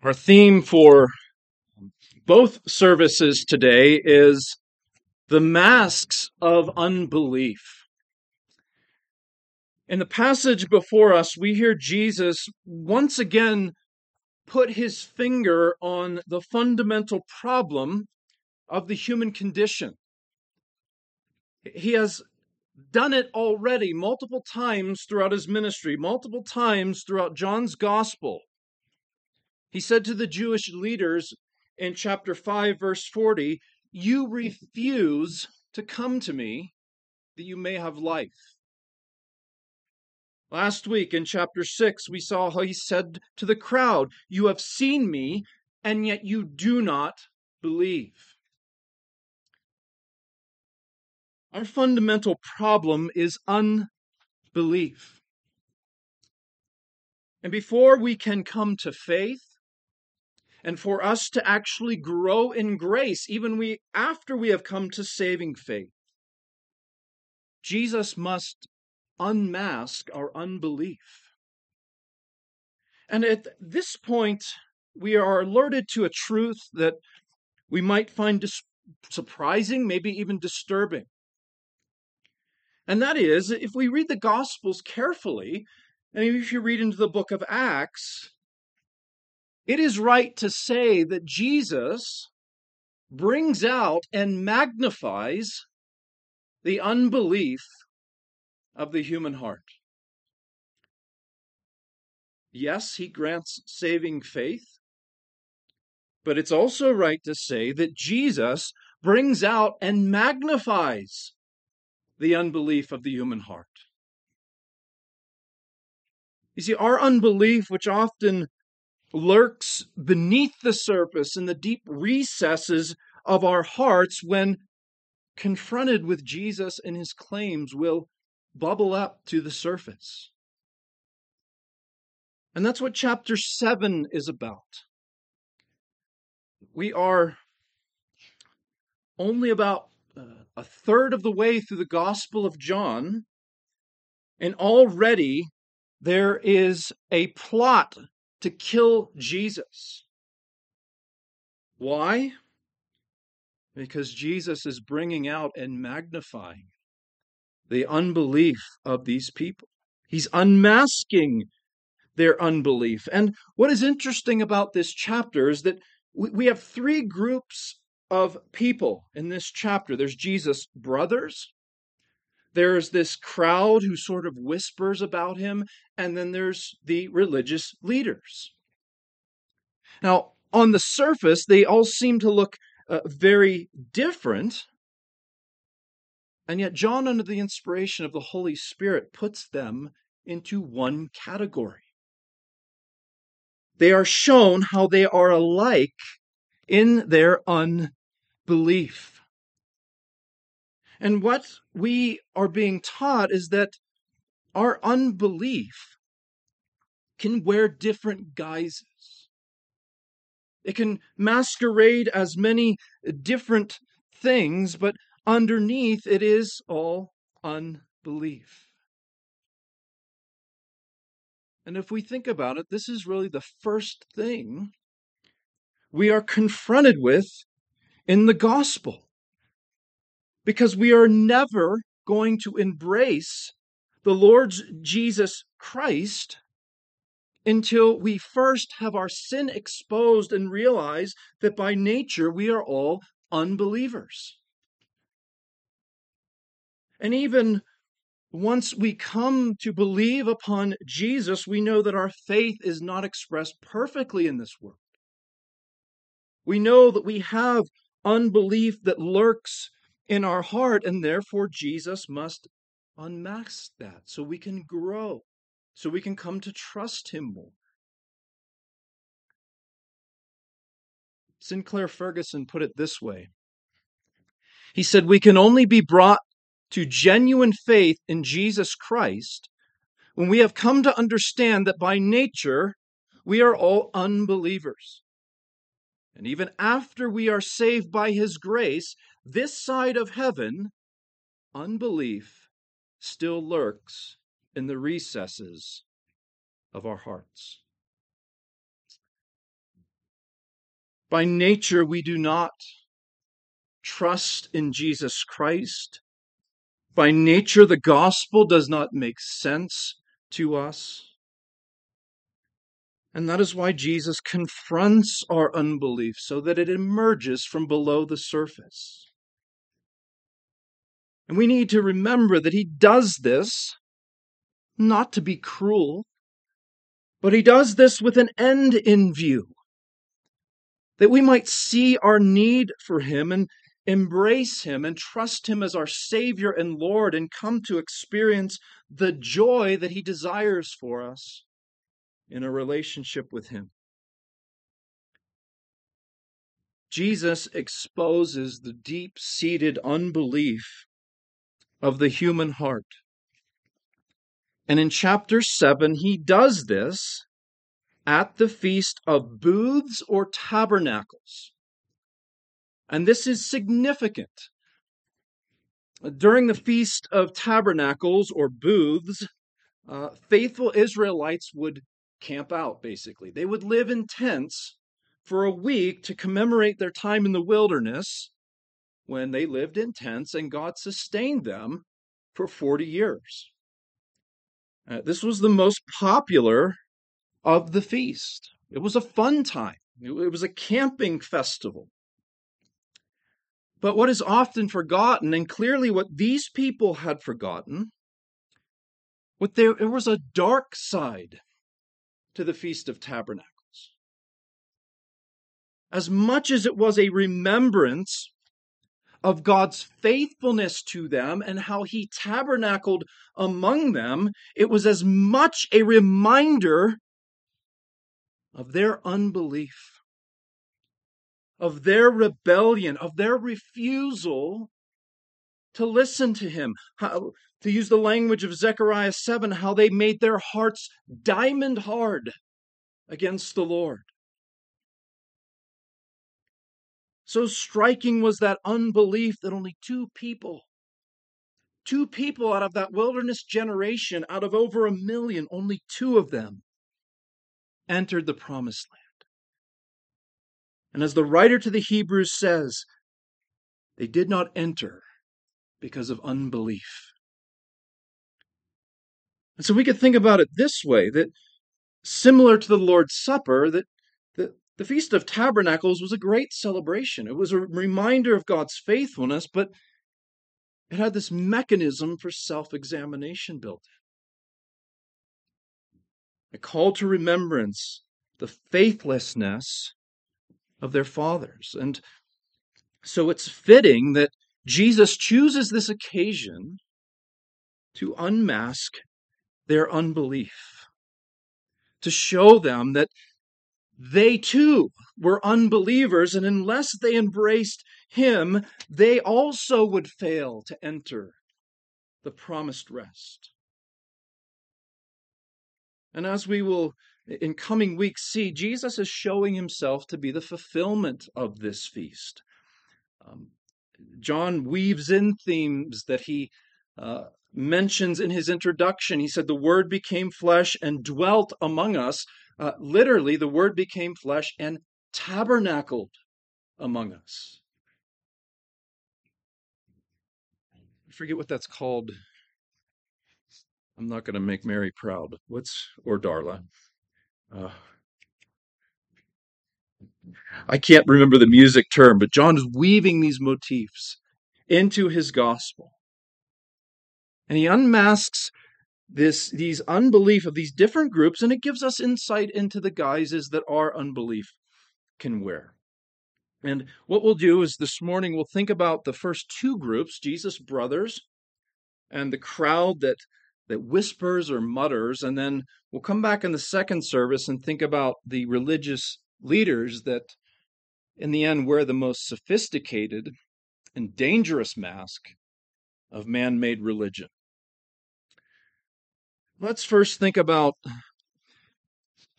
Our theme for both services today is the masks of unbelief. In the passage before us, we hear Jesus once again put his finger on the fundamental problem of the human condition. He has done it already multiple times throughout his ministry, multiple times throughout John's gospel. He said to the Jewish leaders in chapter 5, verse 40, You refuse to come to me that you may have life. Last week in chapter 6, we saw how he said to the crowd, You have seen me, and yet you do not believe. Our fundamental problem is unbelief. And before we can come to faith, and for us to actually grow in grace even we after we have come to saving faith. Jesus must unmask our unbelief. And at this point we are alerted to a truth that we might find dis- surprising maybe even disturbing. And that is if we read the gospels carefully and if you read into the book of acts it is right to say that Jesus brings out and magnifies the unbelief of the human heart. Yes, he grants saving faith, but it's also right to say that Jesus brings out and magnifies the unbelief of the human heart. You see, our unbelief, which often lurks beneath the surface in the deep recesses of our hearts when confronted with Jesus and his claims will bubble up to the surface. And that's what chapter 7 is about. We are only about uh, a third of the way through the Gospel of John, and already there is a plot to kill Jesus. Why? Because Jesus is bringing out and magnifying the unbelief of these people. He's unmasking their unbelief. And what is interesting about this chapter is that we have three groups of people in this chapter there's Jesus' brothers, there's this crowd who sort of whispers about him, and then there's the religious leaders. Now, on the surface, they all seem to look uh, very different. And yet, John, under the inspiration of the Holy Spirit, puts them into one category. They are shown how they are alike in their unbelief. And what we are being taught is that our unbelief can wear different guises. It can masquerade as many different things, but underneath it is all unbelief. And if we think about it, this is really the first thing we are confronted with in the gospel because we are never going to embrace the Lord Jesus Christ until we first have our sin exposed and realize that by nature we are all unbelievers. And even once we come to believe upon Jesus, we know that our faith is not expressed perfectly in this world. We know that we have unbelief that lurks in our heart, and therefore Jesus must unmask that so we can grow, so we can come to trust Him more. Sinclair Ferguson put it this way He said, We can only be brought to genuine faith in Jesus Christ when we have come to understand that by nature we are all unbelievers. And even after we are saved by His grace, this side of heaven, unbelief still lurks in the recesses of our hearts. By nature, we do not trust in Jesus Christ. By nature, the gospel does not make sense to us. And that is why Jesus confronts our unbelief so that it emerges from below the surface. And we need to remember that he does this not to be cruel, but he does this with an end in view. That we might see our need for him and embrace him and trust him as our Savior and Lord and come to experience the joy that he desires for us in a relationship with him. Jesus exposes the deep seated unbelief of the human heart. And in chapter 7, he does this at the feast of booths or tabernacles. And this is significant. During the Feast of Tabernacles or booths, uh, faithful Israelites would camp out, basically. They would live in tents for a week to commemorate their time in the wilderness when they lived in tents and God sustained them for 40 years. Uh, this was the most popular of the feast. It was a fun time, it, it was a camping festival. But what is often forgotten, and clearly what these people had forgotten, what there, there was a dark side to the Feast of Tabernacles. As much as it was a remembrance of God's faithfulness to them and how he tabernacled among them, it was as much a reminder of their unbelief, of their rebellion, of their refusal to listen to him. How, to use the language of Zechariah 7, how they made their hearts diamond hard against the Lord. So striking was that unbelief that only two people, two people out of that wilderness generation, out of over a million, only two of them entered the promised land. And as the writer to the Hebrews says, they did not enter because of unbelief. And so we could think about it this way that similar to the Lord's Supper, that the, Feast of Tabernacles was a great celebration. It was a reminder of God's faithfulness, but it had this mechanism for self examination built in. A call to remembrance the faithlessness of their fathers. And so it's fitting that Jesus chooses this occasion to unmask their unbelief, to show them that they too were unbelievers, and unless they embraced Him, they also would fail to enter the promised rest. And as we will in coming weeks see, Jesus is showing Himself to be the fulfillment of this feast. Um, John weaves in themes that he uh, mentions in his introduction. He said, The Word became flesh and dwelt among us. Uh, literally, the Word became flesh and tabernacled among us. I forget what that's called. I'm not going to make Mary proud. What's, or Darla? Uh, I can't remember the music term, but John is weaving these motifs into his gospel. And he unmasks this these unbelief of these different groups and it gives us insight into the guises that our unbelief can wear. And what we'll do is this morning we'll think about the first two groups, Jesus' brothers and the crowd that that whispers or mutters and then we'll come back in the second service and think about the religious leaders that in the end wear the most sophisticated and dangerous mask of man-made religion. Let's first think about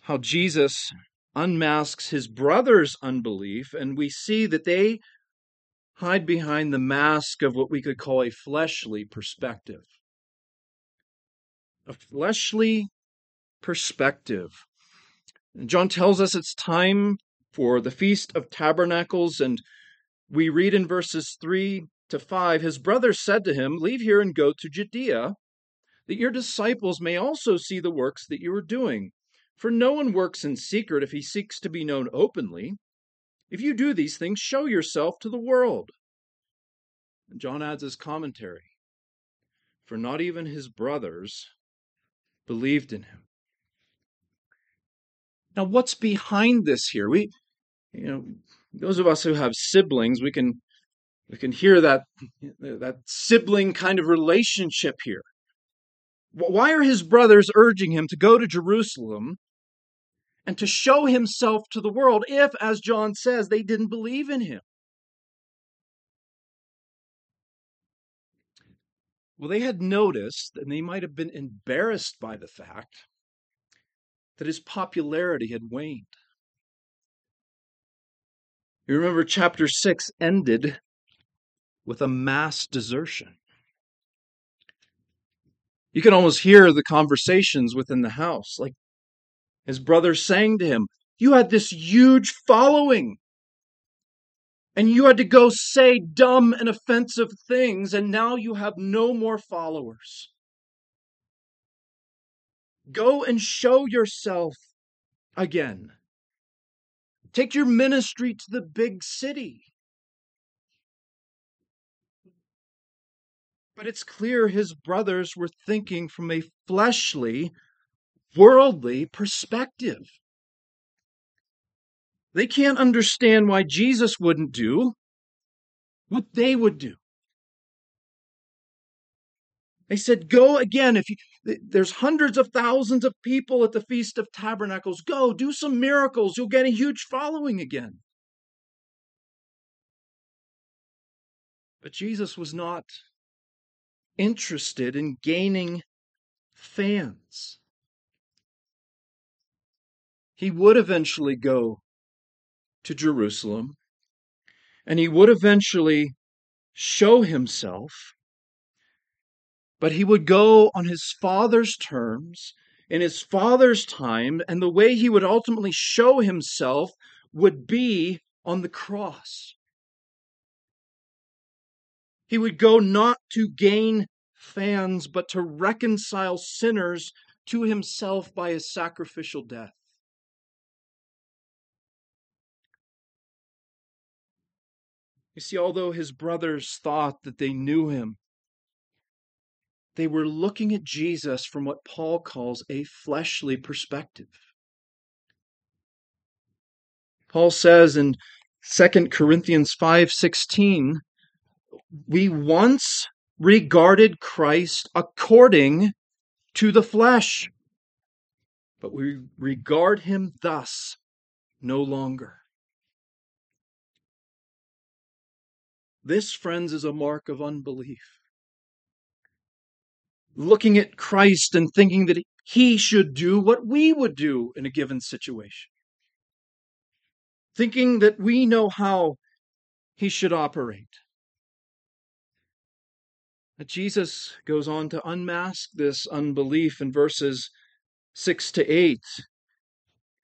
how Jesus unmasks his brother's unbelief, and we see that they hide behind the mask of what we could call a fleshly perspective. A fleshly perspective. John tells us it's time for the Feast of Tabernacles, and we read in verses 3 to 5 His brothers said to him, Leave here and go to Judea, that your disciples may also see the works that you are doing. For no one works in secret if he seeks to be known openly. If you do these things, show yourself to the world. And John adds his commentary For not even his brothers believed in him. Now, what's behind this here? We, you know, those of us who have siblings, we can we can hear that that sibling kind of relationship here. Why are his brothers urging him to go to Jerusalem and to show himself to the world if, as John says, they didn't believe in him? Well, they had noticed, and they might have been embarrassed by the fact, that his popularity had waned. You remember chapter 6 ended with a mass desertion. You can almost hear the conversations within the house. Like his brother saying to him, You had this huge following, and you had to go say dumb and offensive things, and now you have no more followers. Go and show yourself again. Take your ministry to the big city. But it's clear his brothers were thinking from a fleshly, worldly perspective. They can't understand why Jesus wouldn't do what they would do. They said, Go again. If you, there's hundreds of thousands of people at the Feast of Tabernacles, go do some miracles. You'll get a huge following again. But Jesus was not interested in gaining fans. He would eventually go to Jerusalem and he would eventually show himself but he would go on his father's terms, in his father's time, and the way he would ultimately show himself would be on the cross. He would go not to gain fans, but to reconcile sinners to himself by his sacrificial death. You see, although his brothers thought that they knew him, they were looking at Jesus from what Paul calls a fleshly perspective. Paul says in 2 Corinthians 5:16, we once regarded Christ according to the flesh, but we regard him thus no longer. This, friends, is a mark of unbelief looking at Christ and thinking that he should do what we would do in a given situation, thinking that we know how he should operate. But Jesus goes on to unmask this unbelief in verses 6 to 8.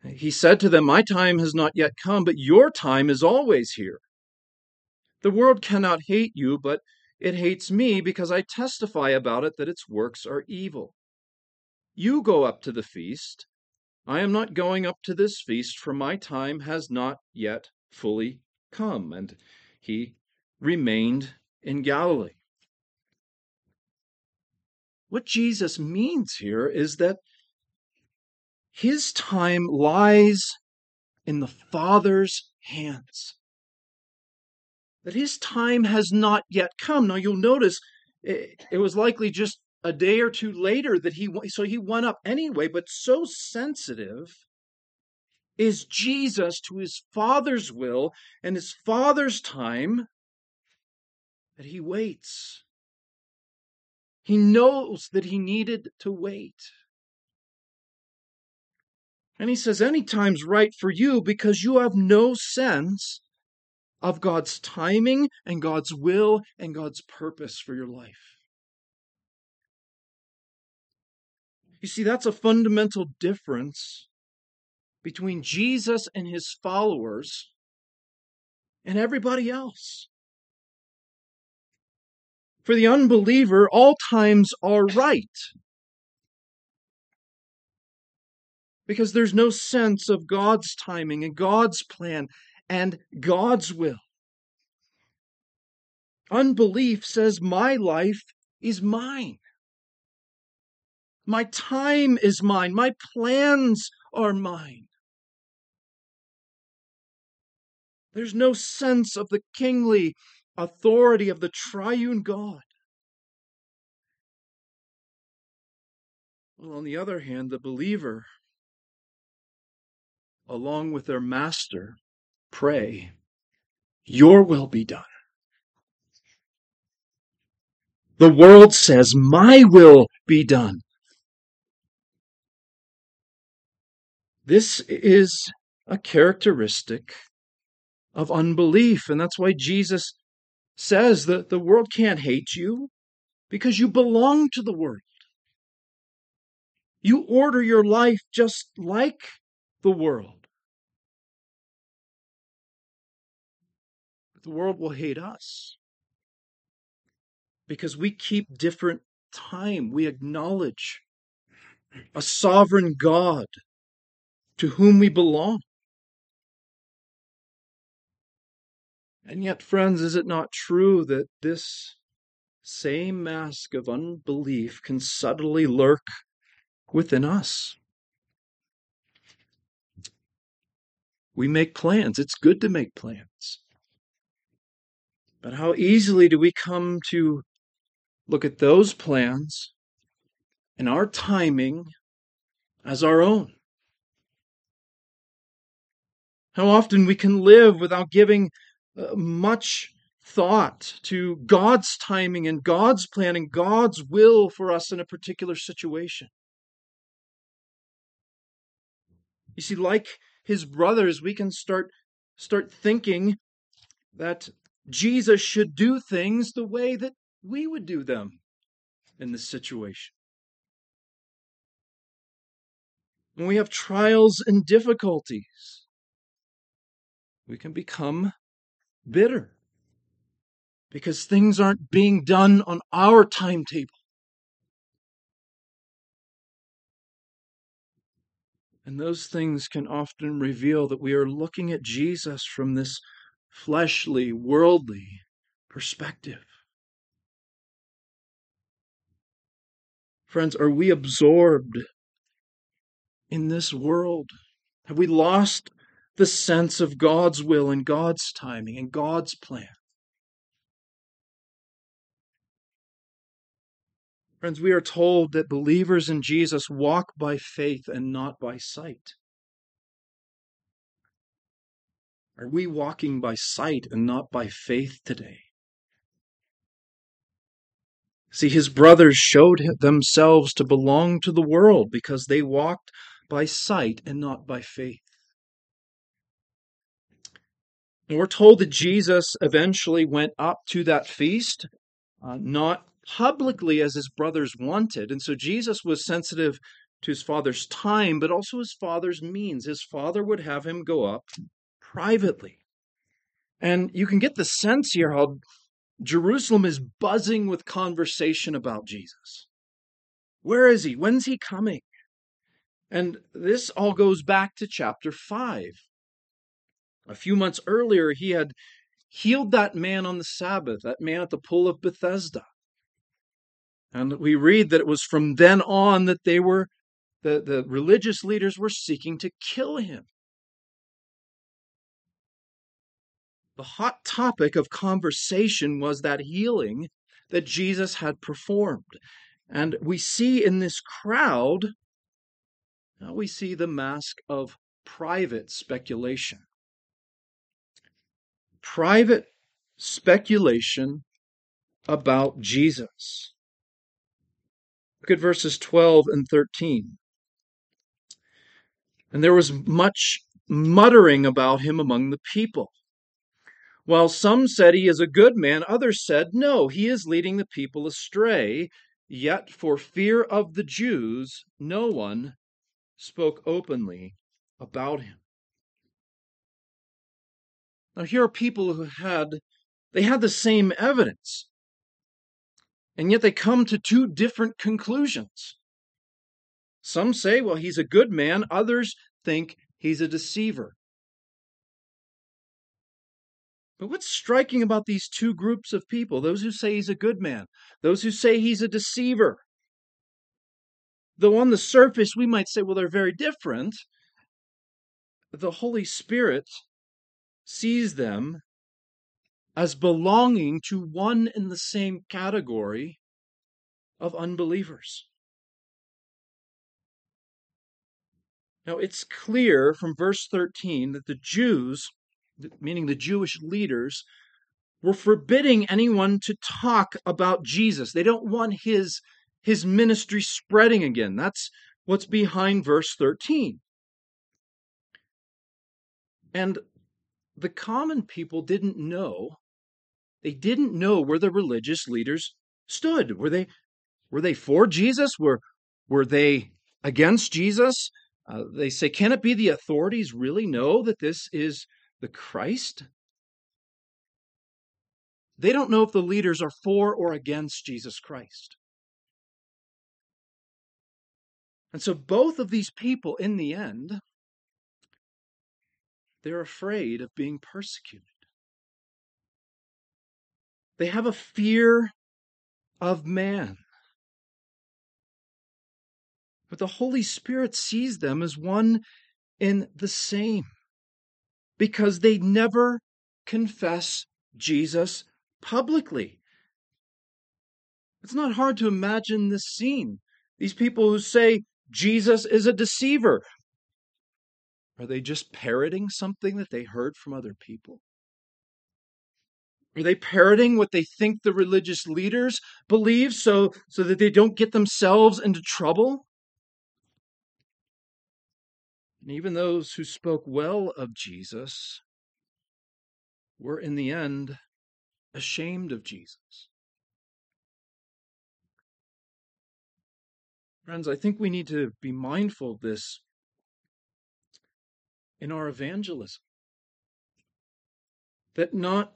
He said to them, My time has not yet come, but your time is always here. The world cannot hate you, but it hates me because I testify about it that its works are evil. You go up to the feast. I am not going up to this feast, for my time has not yet fully come. And he remained in Galilee. What Jesus means here is that his time lies in the Father's hands that his time has not yet come. Now you'll notice it, it was likely just a day or two later that he so he went up anyway, but so sensitive is Jesus to his father's will and his father's time that he waits. He knows that he needed to wait. And he says, Any time's right for you because you have no sense of God's timing and God's will and God's purpose for your life. You see, that's a fundamental difference between Jesus and his followers and everybody else. For the unbeliever, all times are right. Because there's no sense of God's timing and God's plan and God's will. Unbelief says, My life is mine. My time is mine. My plans are mine. There's no sense of the kingly authority of the triune God. Well, on the other hand, the believer, along with their master, pray, Your will be done. The world says, My will be done. This is a characteristic of unbelief. And that's why Jesus says that the world can't hate you because you belong to the world. You order your life just like the world. But the world will hate us because we keep different time. We acknowledge a sovereign God to whom we belong. And yet, friends, is it not true that this same mask of unbelief can subtly lurk within us? We make plans. It's good to make plans. But how easily do we come to look at those plans and our timing as our own? How often we can live without giving much thought to God's timing and God's plan and God's will for us in a particular situation. You see, like his brothers, we can start start thinking that Jesus should do things the way that we would do them in this situation. When we have trials and difficulties, we can become bitter because things aren't being done on our timetable. And those things can often reveal that we are looking at Jesus from this fleshly, worldly perspective. Friends, are we absorbed in this world? Have we lost the sense of God's will and God's timing and God's plan. Friends, we are told that believers in Jesus walk by faith and not by sight. Are we walking by sight and not by faith today? See, his brothers showed themselves to belong to the world because they walked by sight and not by faith. And we're told that Jesus eventually went up to that feast, uh, not publicly as his brothers wanted. And so Jesus was sensitive to his father's time, but also his father's means. His father would have him go up privately. And you can get the sense here how Jerusalem is buzzing with conversation about Jesus. Where is he? When's he coming? And this all goes back to chapter 5 a few months earlier, he had healed that man on the Sabbath, that man at the pool of Bethesda. And we read that it was from then on that they were, the, the religious leaders were seeking to kill him. The hot topic of conversation was that healing that Jesus had performed. And we see in this crowd, now we see the mask of private speculation private speculation about Jesus. Look at verses 12 and 13. And there was much muttering about him among the people. While some said he is a good man, others said, no, he is leading the people astray. Yet for fear of the Jews, no one spoke openly about him. Now, here are people who had, they had the same evidence, and yet they come to two different conclusions. Some say, well, he's a good man. Others think he's a deceiver. But what's striking about these two groups of people, those who say he's a good man, those who say he's a deceiver, though on the surface we might say, well, they're very different, the Holy Spirit sees them as belonging to one and the same category of unbelievers. Now, it's clear from verse 13 that the Jews, meaning the Jewish leaders, were forbidding anyone to talk about Jesus. They don't want his, his ministry spreading again. That's what's behind verse 13. And the common people didn't know. They didn't know where the religious leaders stood. Were they were they for Jesus? Were were they against Jesus? Uh, they say, can it be the authorities really know that this is the Christ? They don't know if the leaders are for or against Jesus Christ. And so both of these people, in the end, they're afraid of being persecuted. They have a fear of man. But the Holy Spirit sees them as one in the same because they never confess Jesus publicly. It's not hard to imagine this scene. These people who say Jesus is a deceiver. Are they just parroting something that they heard from other people? Are they parroting what they think the religious leaders believe so, so that they don't get themselves into trouble? And even those who spoke well of Jesus were in the end ashamed of Jesus. Friends, I think we need to be mindful of this in our evangelism. That not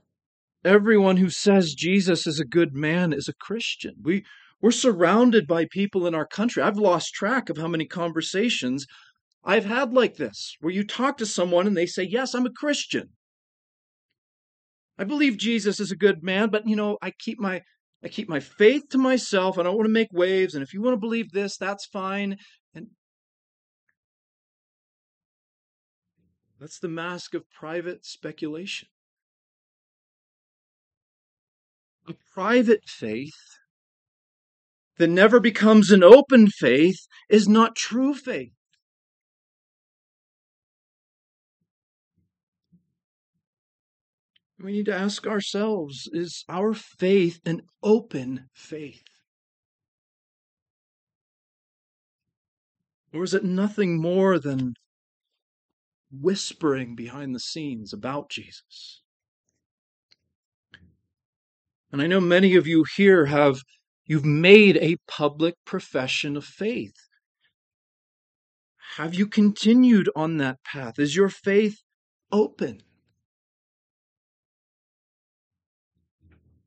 everyone who says Jesus is a good man is a Christian. We, we're surrounded by people in our country. I've lost track of how many conversations I've had like this, where you talk to someone and they say, Yes, I'm a Christian. I believe Jesus is a good man, but you know, I keep my I keep my faith to myself. I don't want to make waves. And if you want to believe this, that's fine. That's the mask of private speculation. A private faith that never becomes an open faith is not true faith. We need to ask ourselves is our faith an open faith? Or is it nothing more than whispering behind the scenes about Jesus? And I know many of you here have you've made a public profession of faith. Have you continued on that path? Is your faith open?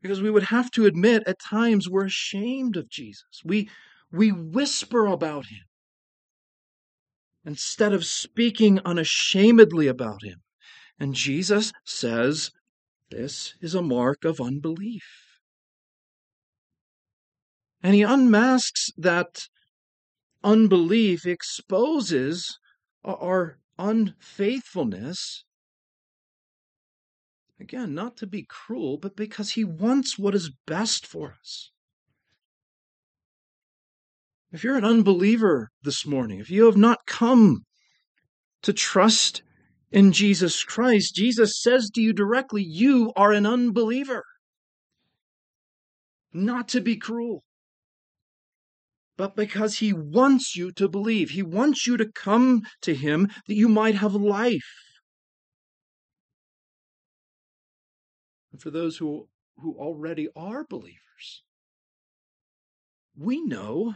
Because we would have to admit at times we're ashamed of Jesus. We, we whisper about him instead of speaking unashamedly about him. And Jesus says this is a mark of unbelief. And he unmasks that unbelief, exposes our unfaithfulness Again, not to be cruel, but because He wants what is best for us. If you're an unbeliever this morning, if you have not come to trust in Jesus Christ, Jesus says to you directly, You are an unbeliever. Not to be cruel, but because He wants you to believe. He wants you to come to Him that you might have life. and for those who, who already are believers. We know,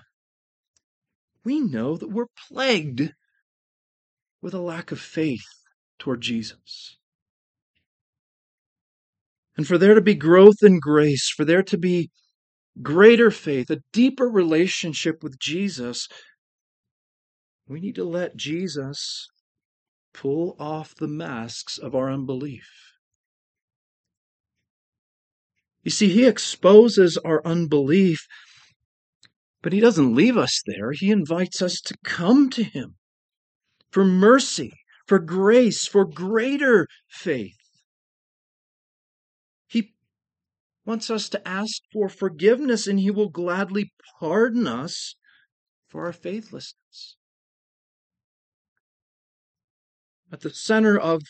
we know that we're plagued with a lack of faith toward Jesus. And for there to be growth in grace, for there to be greater faith, a deeper relationship with Jesus, we need to let Jesus pull off the masks of our unbelief. You see, he exposes our unbelief, but he doesn't leave us there. He invites us to come to him for mercy, for grace, for greater faith. He wants us to ask for forgiveness, and he will gladly pardon us for our faithlessness. At the center of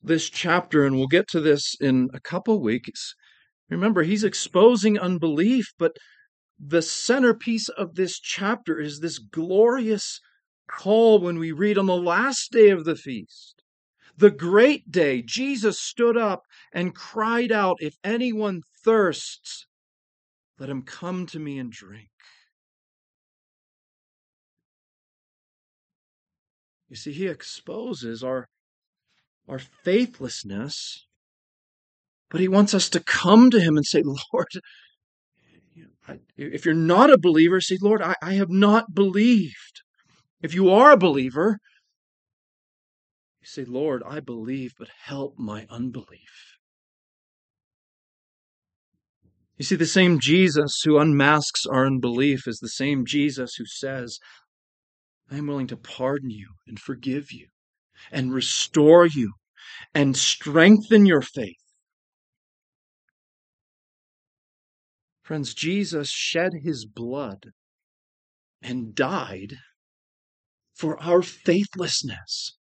this chapter, and we'll get to this in a couple weeks, remember, he's exposing unbelief, but the centerpiece of this chapter is this glorious call when we read on the last day of the feast. The great day, Jesus stood up and cried out, If anyone thirsts, let him come to me and drink. You see, he exposes our, our faithlessness, but he wants us to come to him and say, Lord, if you're not a believer, say, Lord, I, I have not believed. If you are a believer, you say, Lord, I believe, but help my unbelief. You see, the same Jesus who unmasks our unbelief is the same Jesus who says, I am willing to pardon you and forgive you and restore you and strengthen your faith. Friends, Jesus shed his blood and died for our faithlessness.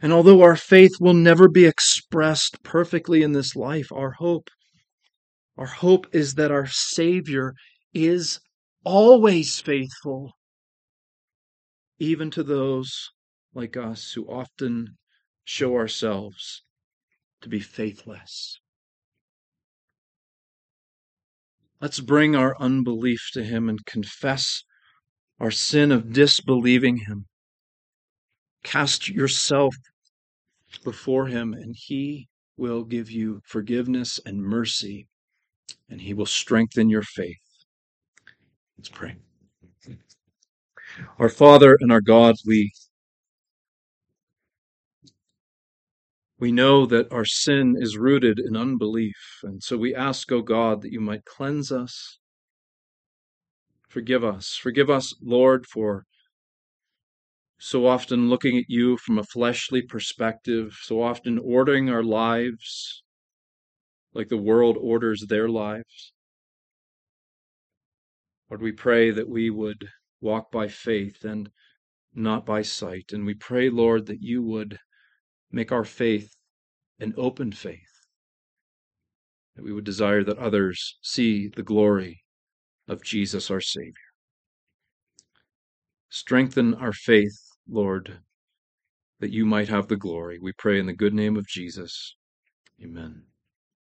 And although our faith will never be expressed perfectly in this life, our hope, our hope is that our Savior is always faithful, even to those like us who often show ourselves to be faithless. Let's bring our unbelief to Him and confess our sin of disbelieving Him. Cast yourself before Him, and He will give you forgiveness and mercy, and He will strengthen your faith. Let's pray. Our Father and our God, we We know that our sin is rooted in unbelief. And so we ask, O oh God, that you might cleanse us. Forgive us. Forgive us, Lord, for so often looking at you from a fleshly perspective, so often ordering our lives like the world orders their lives. Lord, we pray that we would walk by faith and not by sight. And we pray, Lord, that you would Make our faith an open faith, that we would desire that others see the glory of Jesus our Savior. Strengthen our faith, Lord, that you might have the glory. We pray in the good name of Jesus. Amen.